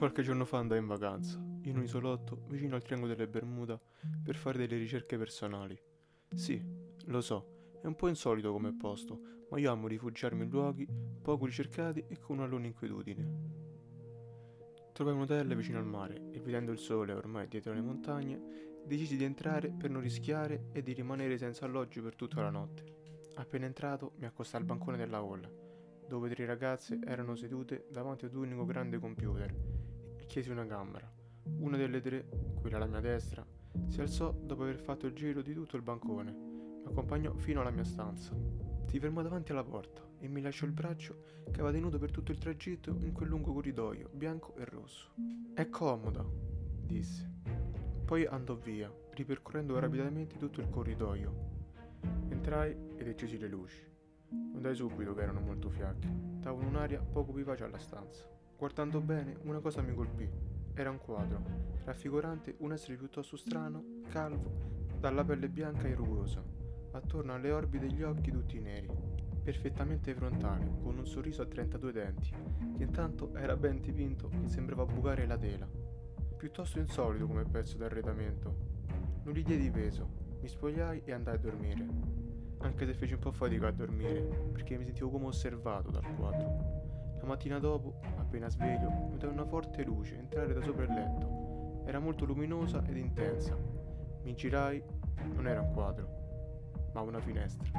Qualche giorno fa andai in vacanza, in un isolotto vicino al triangolo delle Bermuda, per fare delle ricerche personali. Sì, lo so, è un po' insolito come posto, ma io amo rifugiarmi in luoghi poco ricercati e con una luna inquietudine. Trovai un hotel vicino al mare e vedendo il sole ormai dietro le montagne, decisi di entrare per non rischiare e di rimanere senza alloggio per tutta la notte. Appena entrato mi accostai al bancone della hall, dove tre ragazze erano sedute davanti ad un unico grande computer chiesi una camera. Una delle tre, quella alla mia destra, si alzò dopo aver fatto il giro di tutto il bancone. Mi accompagnò fino alla mia stanza. Si fermò davanti alla porta e mi lasciò il braccio che aveva tenuto per tutto il tragitto in quel lungo corridoio bianco e rosso. È comoda, disse. Poi andò via, ripercorrendo rapidamente tutto il corridoio. Entrai ed accesi le luci. Notai subito che erano molto fiacche, davano un'aria poco vivace alla stanza. Guardando bene, una cosa mi colpì. Era un quadro, raffigurante un essere piuttosto strano, calvo, dalla pelle bianca e rugosa, attorno alle orbi degli occhi tutti neri, perfettamente frontale, con un sorriso a 32 denti, che intanto era ben dipinto e sembrava bucare la tela. Piuttosto insolito come pezzo d'arredamento. Non gli diedi peso, mi spogliai e andai a dormire. Anche se feci un po' fatica a dormire, perché mi sentivo come osservato dal quadro. Mattina dopo, appena sveglio, notai una forte luce entrare da sopra il letto. Era molto luminosa ed intensa. Mi girai, non era un quadro, ma una finestra.